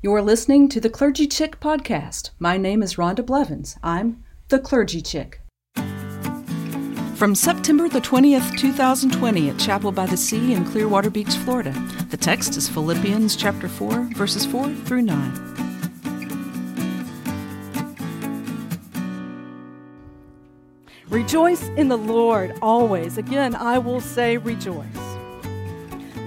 You're listening to the Clergy Chick podcast. My name is Rhonda Blevins. I'm the Clergy Chick. From September the 20th, 2020, at Chapel by the Sea in Clearwater Beach, Florida. The text is Philippians chapter 4, verses 4 through 9. Rejoice in the Lord always. Again, I will say rejoice.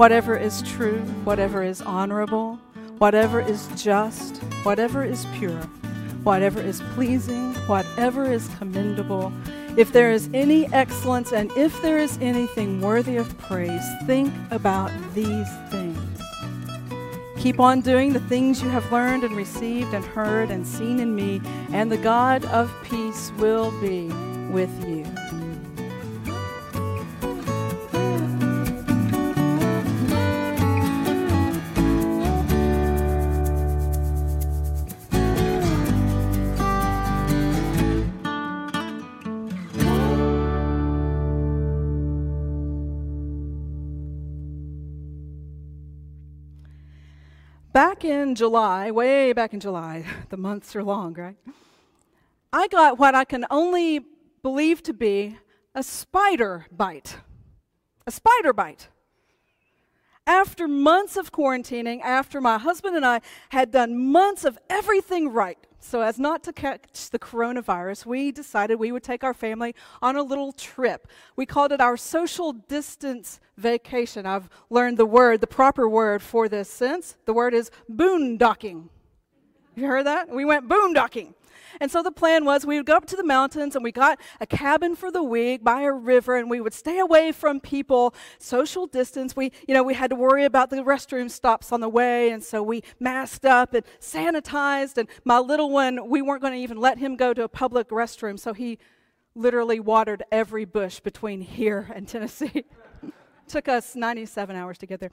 whatever is true, whatever is honorable, whatever is just, whatever is pure, whatever is pleasing, whatever is commendable, if there is any excellence and if there is anything worthy of praise, think about these things. Keep on doing the things you have learned and received and heard and seen in me, and the God of peace will be with you. Back in July, way back in July, the months are long, right? I got what I can only believe to be a spider bite. A spider bite. After months of quarantining, after my husband and I had done months of everything right, so as not to catch the coronavirus, we decided we would take our family on a little trip. We called it our social distance vacation. I've learned the word, the proper word for this since. The word is boondocking. You heard that? We went boondocking. And so the plan was we would go up to the mountains and we got a cabin for the week by a river and we would stay away from people, social distance. We, you know, we had to worry about the restroom stops on the way and so we masked up and sanitized and my little one, we weren't going to even let him go to a public restroom, so he literally watered every bush between here and Tennessee. Took us 97 hours to get there.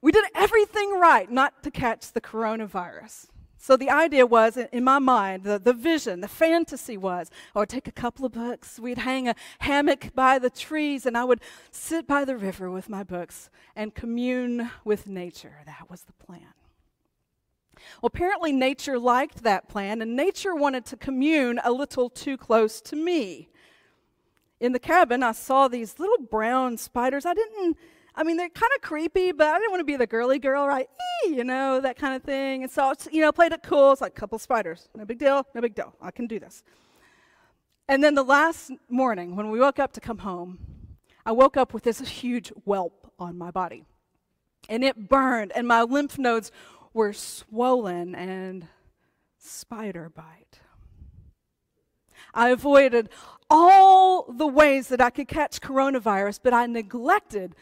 We did everything right not to catch the coronavirus. So the idea was, in my mind, the, the vision, the fantasy was, I would take a couple of books, we'd hang a hammock by the trees, and I would sit by the river with my books and commune with nature. That was the plan. Well, apparently, nature liked that plan, and nature wanted to commune a little too close to me. In the cabin, I saw these little brown spiders. I didn't I mean, they're kind of creepy, but I didn't want to be the girly girl, right? Eee, you know, that kind of thing. And so, you know, played it cool. It's like a couple spiders. No big deal, no big deal. I can do this. And then the last morning, when we woke up to come home, I woke up with this huge whelp on my body. And it burned, and my lymph nodes were swollen and spider bite. I avoided all the ways that I could catch coronavirus, but I neglected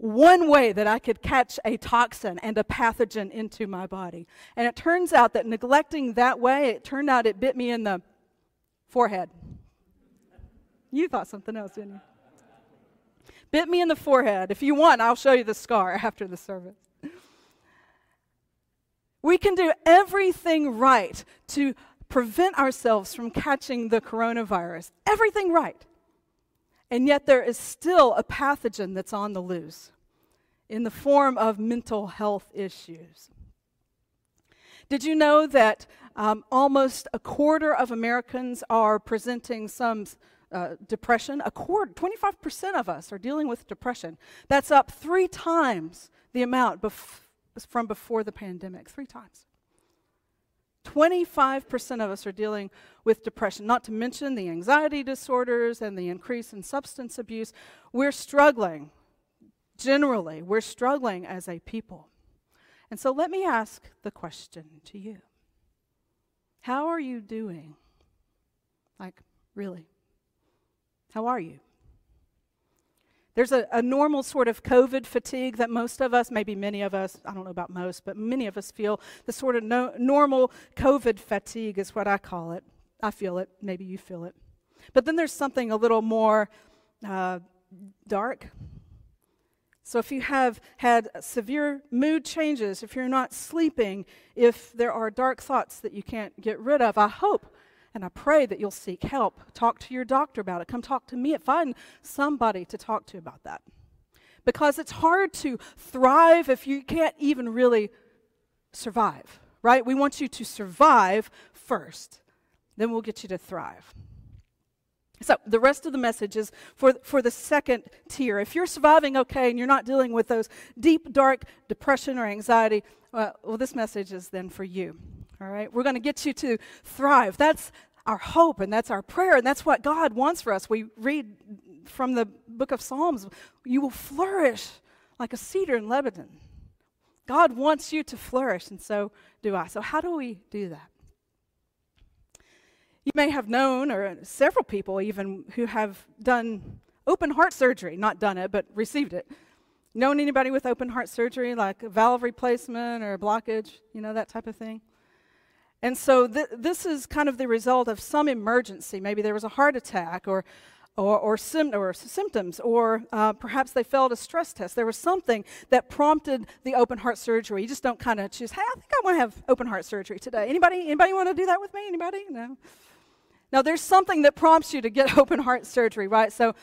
one way that I could catch a toxin and a pathogen into my body. And it turns out that neglecting that way, it turned out it bit me in the forehead. You thought something else, didn't you? Bit me in the forehead. If you want, I'll show you the scar after the service. We can do everything right to prevent ourselves from catching the coronavirus. Everything right. And yet, there is still a pathogen that's on the loose in the form of mental health issues. Did you know that um, almost a quarter of Americans are presenting some uh, depression? A quarter, 25% of us are dealing with depression. That's up three times the amount bef- from before the pandemic, three times. 25% of us are dealing with depression, not to mention the anxiety disorders and the increase in substance abuse. We're struggling. Generally, we're struggling as a people. And so let me ask the question to you How are you doing? Like, really? How are you? There's a, a, normal sort of COVID fatigue that most of us, maybe many of us, I don't know about most, but many of us feel. The sort of no, normal COVID fatigue is what I call it. I feel it. Maybe you feel it. But then there's something a little more uh, dark. So if you have had severe mood changes, if you're not sleeping, if there are dark thoughts that you can't get rid of, I hope and I pray that you'll seek help. Talk to your doctor about it. Come talk to me. Find somebody to talk to about that. Because it's hard to thrive if you can't even really survive, right? We want you to survive first, then we'll get you to thrive. So, the rest of the message is for, for the second tier. If you're surviving okay and you're not dealing with those deep, dark depression or anxiety, uh, well, this message is then for you. All right? We're going to get you to thrive. That's our hope and that's our prayer and that's what God wants for us. We read from the book of Psalms, you will flourish like a cedar in Lebanon. God wants you to flourish, and so do I. So, how do we do that? You may have known, or several people even, who have done open heart surgery, not done it, but received it. Known anybody with open heart surgery, like valve replacement or blockage, you know, that type of thing? And so th- this is kind of the result of some emergency. Maybe there was a heart attack or, or, or, sim- or symptoms, or uh, perhaps they failed a stress test. There was something that prompted the open heart surgery. You just don't kind of choose, hey, I think I want to have open heart surgery today. Anybody, anybody want to do that with me? Anybody? No. Now, there's something that prompts you to get open heart surgery, right? So,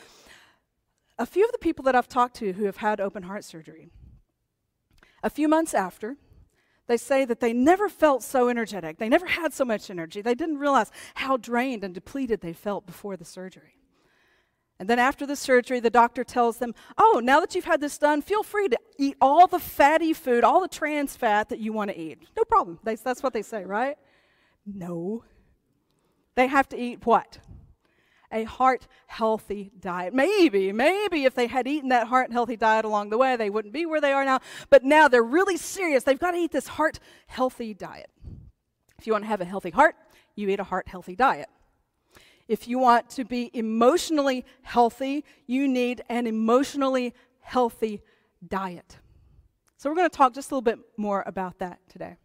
a few of the people that I've talked to who have had open heart surgery, a few months after, they say that they never felt so energetic. They never had so much energy. They didn't realize how drained and depleted they felt before the surgery. And then after the surgery, the doctor tells them, Oh, now that you've had this done, feel free to eat all the fatty food, all the trans fat that you want to eat. No problem. They, that's what they say, right? No. They have to eat what? A heart healthy diet. Maybe, maybe if they had eaten that heart healthy diet along the way, they wouldn't be where they are now. But now they're really serious. They've got to eat this heart healthy diet. If you want to have a healthy heart, you eat a heart healthy diet. If you want to be emotionally healthy, you need an emotionally healthy diet. So, we're going to talk just a little bit more about that today.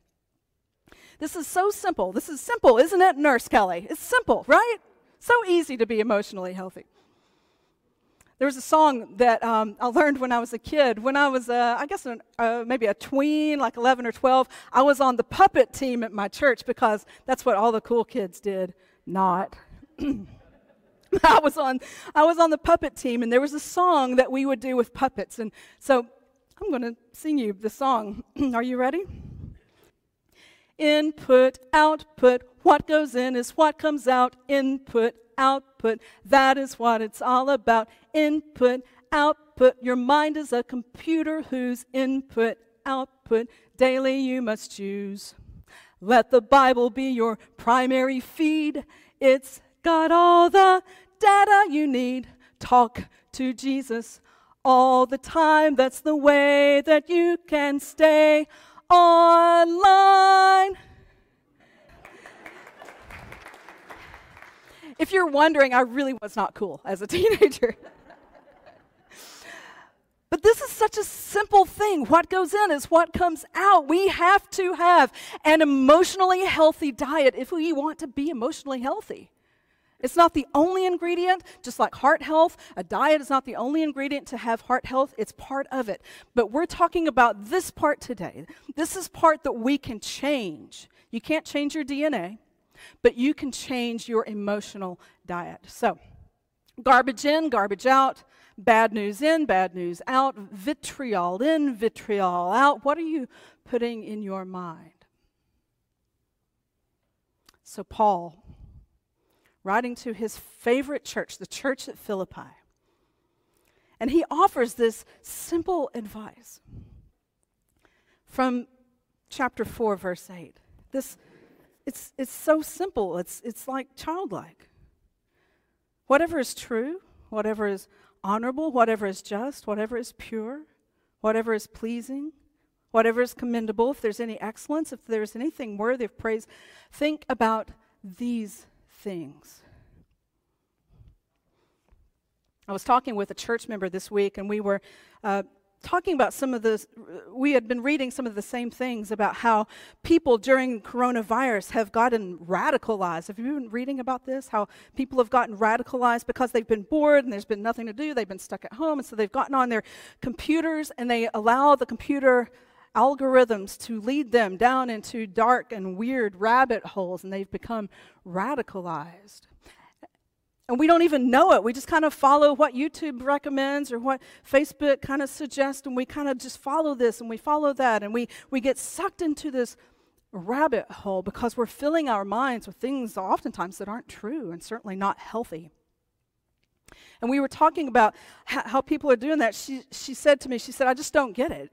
This is so simple. This is simple, isn't it, Nurse Kelly? It's simple, right? So easy to be emotionally healthy. There was a song that um, I learned when I was a kid. When I was, uh, I guess, an, uh, maybe a tween, like 11 or 12, I was on the puppet team at my church because that's what all the cool kids did. Not. I was on I was on the puppet team and there was a song that we would do with puppets and so I'm going to sing you the song. Are you ready? Input, output, what goes in is what comes out. Input, output, that is what it's all about. Input, output, your mind is a computer whose input, output daily you must choose. Let the Bible be your primary feed. It's got all the data you need. Talk to Jesus all the time. That's the way that you can stay online. If you're wondering, I really was not cool as a teenager. But this is such a simple thing. What goes in is what comes out. We have to have an emotionally healthy diet if we want to be emotionally healthy. It's not the only ingredient, just like heart health. A diet is not the only ingredient to have heart health, it's part of it. But we're talking about this part today. This is part that we can change. You can't change your DNA but you can change your emotional diet. So, garbage in, garbage out, bad news in, bad news out, vitriol in, vitriol out. What are you putting in your mind? So, Paul, writing to his favorite church, the church at Philippi, and he offers this simple advice from chapter 4, verse 8. This it's, it's so simple. It's, it's like childlike. Whatever is true, whatever is honorable, whatever is just, whatever is pure, whatever is pleasing, whatever is commendable, if there's any excellence, if there's anything worthy of praise, think about these things. I was talking with a church member this week, and we were uh, talking about some of the, we had been reading some of the same things about how people during coronavirus have gotten radicalized. Have you been reading about this? How people have gotten radicalized because they've been bored and there's been nothing to do. They've been stuck at home, and so they've gotten on their computers and they allow the computer algorithms to lead them down into dark and weird rabbit holes, and they've become radicalized. And we don't even know it. We just kind of follow what YouTube recommends or what Facebook kind of suggests, and we kind of just follow this and we follow that, and we, we get sucked into this rabbit hole because we're filling our minds with things oftentimes that aren't true and certainly not healthy. And we were talking about how, people are doing that. She, she said to me, she said, I just don't get it.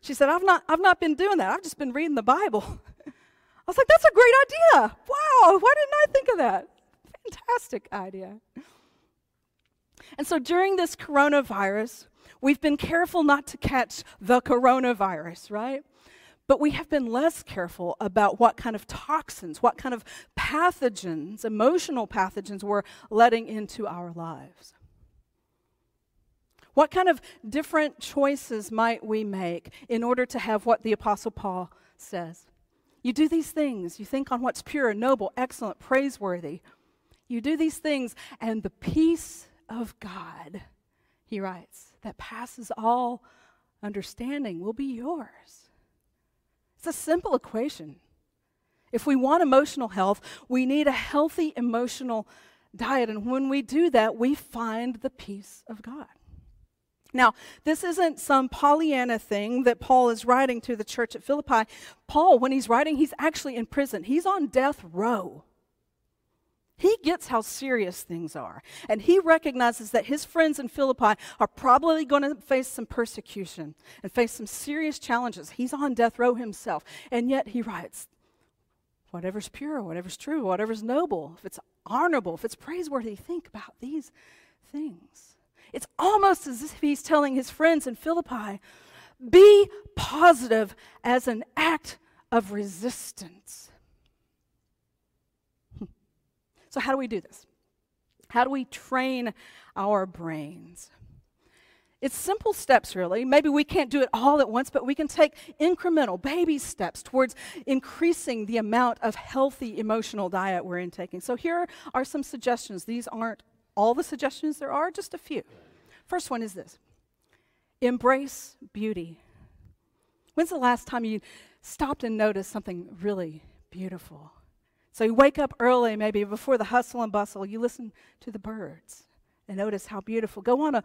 She said, I've not, I've not been doing that. I've just been reading the Bible. I was like, that's a great idea. Wow, why didn't I think of that? Fantastic idea. And so during this coronavirus, we've been careful not to catch the coronavirus, right? But we have been less careful about what kind of toxins, what kind of pathogens, emotional pathogens, we're letting into our lives. What kind of different choices might we make in order to have what the Apostle Paul says? You do these things, you think on what's pure, noble, excellent, praiseworthy. You do these things, and the peace of God, he writes, that passes all understanding will be yours. It's a simple equation. If we want emotional health, we need a healthy emotional diet. And when we do that, we find the peace of God. Now, this isn't some Pollyanna thing that Paul is writing to the church at Philippi. Paul, when he's writing, he's actually in prison, he's on death row. He gets how serious things are. And he recognizes that his friends in Philippi are probably going to face some persecution and face some serious challenges. He's on death row himself. And yet he writes, whatever's pure, whatever's true, whatever's noble, if it's honorable, if it's praiseworthy, think about these things. It's almost as if he's telling his friends in Philippi be positive as an act of resistance. So, how do we do this? How do we train our brains? It's simple steps, really. Maybe we can't do it all at once, but we can take incremental baby steps towards increasing the amount of healthy emotional diet we're intaking. So, here are some suggestions. These aren't all the suggestions there are, just a few. First one is this embrace beauty. When's the last time you stopped and noticed something really beautiful? So you wake up early, maybe before the hustle and bustle, you listen to the birds and notice how beautiful. Go on a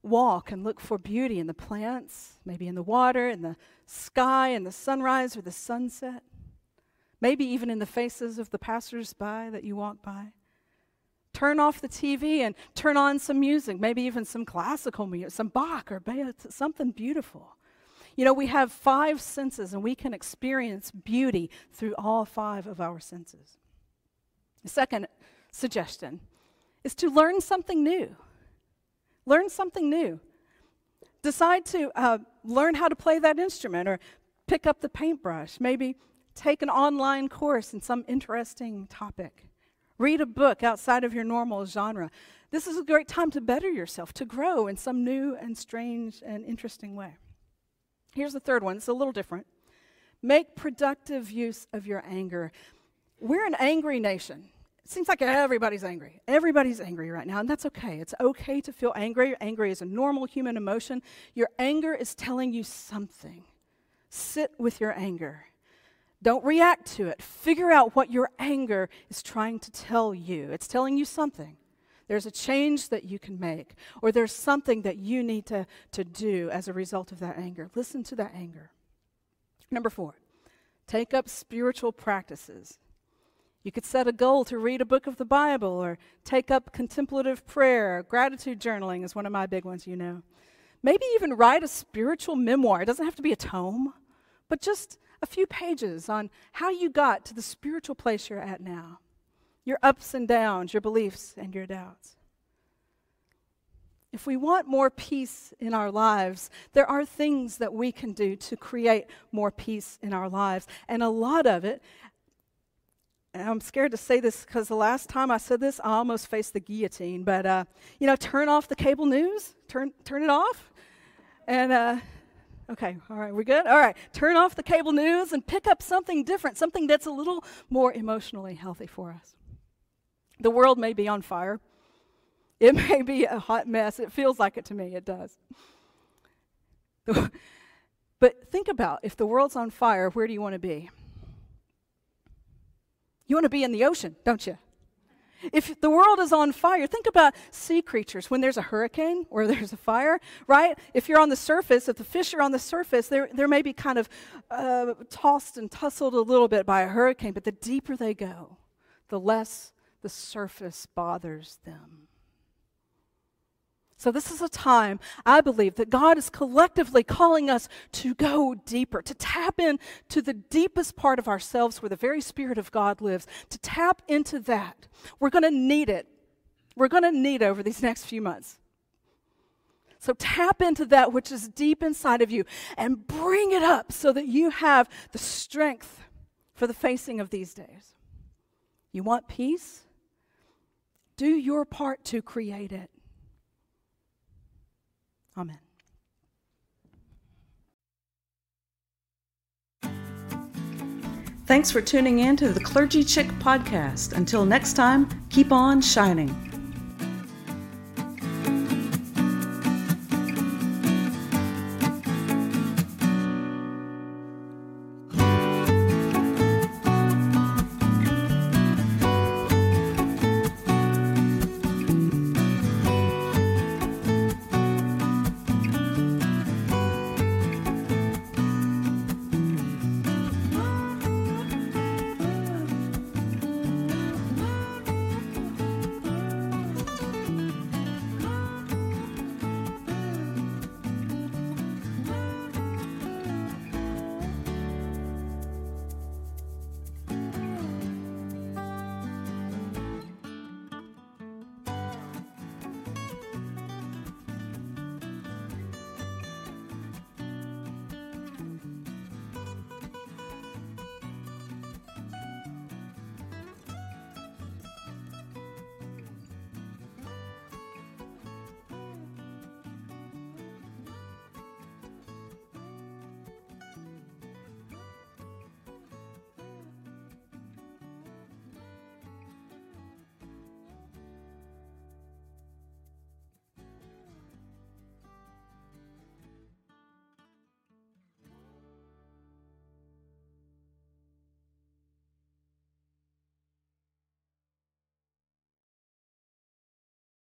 walk and look for beauty in the plants, maybe in the water, in the sky, in the sunrise or the sunset, maybe even in the faces of the passersby that you walk by turn off the TV and turn on some music, maybe even some classical music, some Bach or something beautiful. You know, we have five senses and we can experience beauty through all five of our senses. The second suggestion is to learn something new. Learn something new. Decide to uh, learn how to play that instrument or pick up the paintbrush. Maybe take an online course in some interesting topic. Read a book outside of your normal genre. This is a great time to better yourself, to grow in some new and strange and interesting way. Here's the third one it's a little different. Make productive use of your anger. We're an angry nation. It seems like everybody's angry. Everybody's angry right now, and that's okay. It's okay to feel angry. Angry is a normal human emotion. Your anger is telling you something. Sit with your anger. Don't react to it. Figure out what your anger is trying to tell you. It's telling you something. There's a change that you can make, or there's something that you need to, to do as a result of that anger. Listen to that anger. Number four, take up spiritual practices. You could set a goal to read a book of the Bible or take up contemplative prayer. Gratitude journaling is one of my big ones, you know. Maybe even write a spiritual memoir. It doesn't have to be a tome, but just a few pages on how you got to the spiritual place you're at now, your ups and downs, your beliefs and your doubts. If we want more peace in our lives, there are things that we can do to create more peace in our lives. And a lot of it I'm scared to say this because the last time I said this, I almost faced the guillotine. But uh, you know, turn off the cable news. Turn turn it off. And uh, okay, all right, we're good. All right, turn off the cable news and pick up something different, something that's a little more emotionally healthy for us. The world may be on fire. It may be a hot mess. It feels like it to me. It does. But think about if the world's on fire, where do you want to be? You want to be in the ocean, don't you? If the world is on fire, think about sea creatures when there's a hurricane or there's a fire, right? If you're on the surface, if the fish are on the surface, they're, they're maybe kind of uh, tossed and tussled a little bit by a hurricane, but the deeper they go, the less the surface bothers them. So, this is a time, I believe, that God is collectively calling us to go deeper, to tap into the deepest part of ourselves where the very Spirit of God lives, to tap into that. We're going to need it. We're going to need it over these next few months. So, tap into that which is deep inside of you and bring it up so that you have the strength for the facing of these days. You want peace? Do your part to create it. Amen. Thanks for tuning in to the Clergy Chick podcast. Until next time, keep on shining.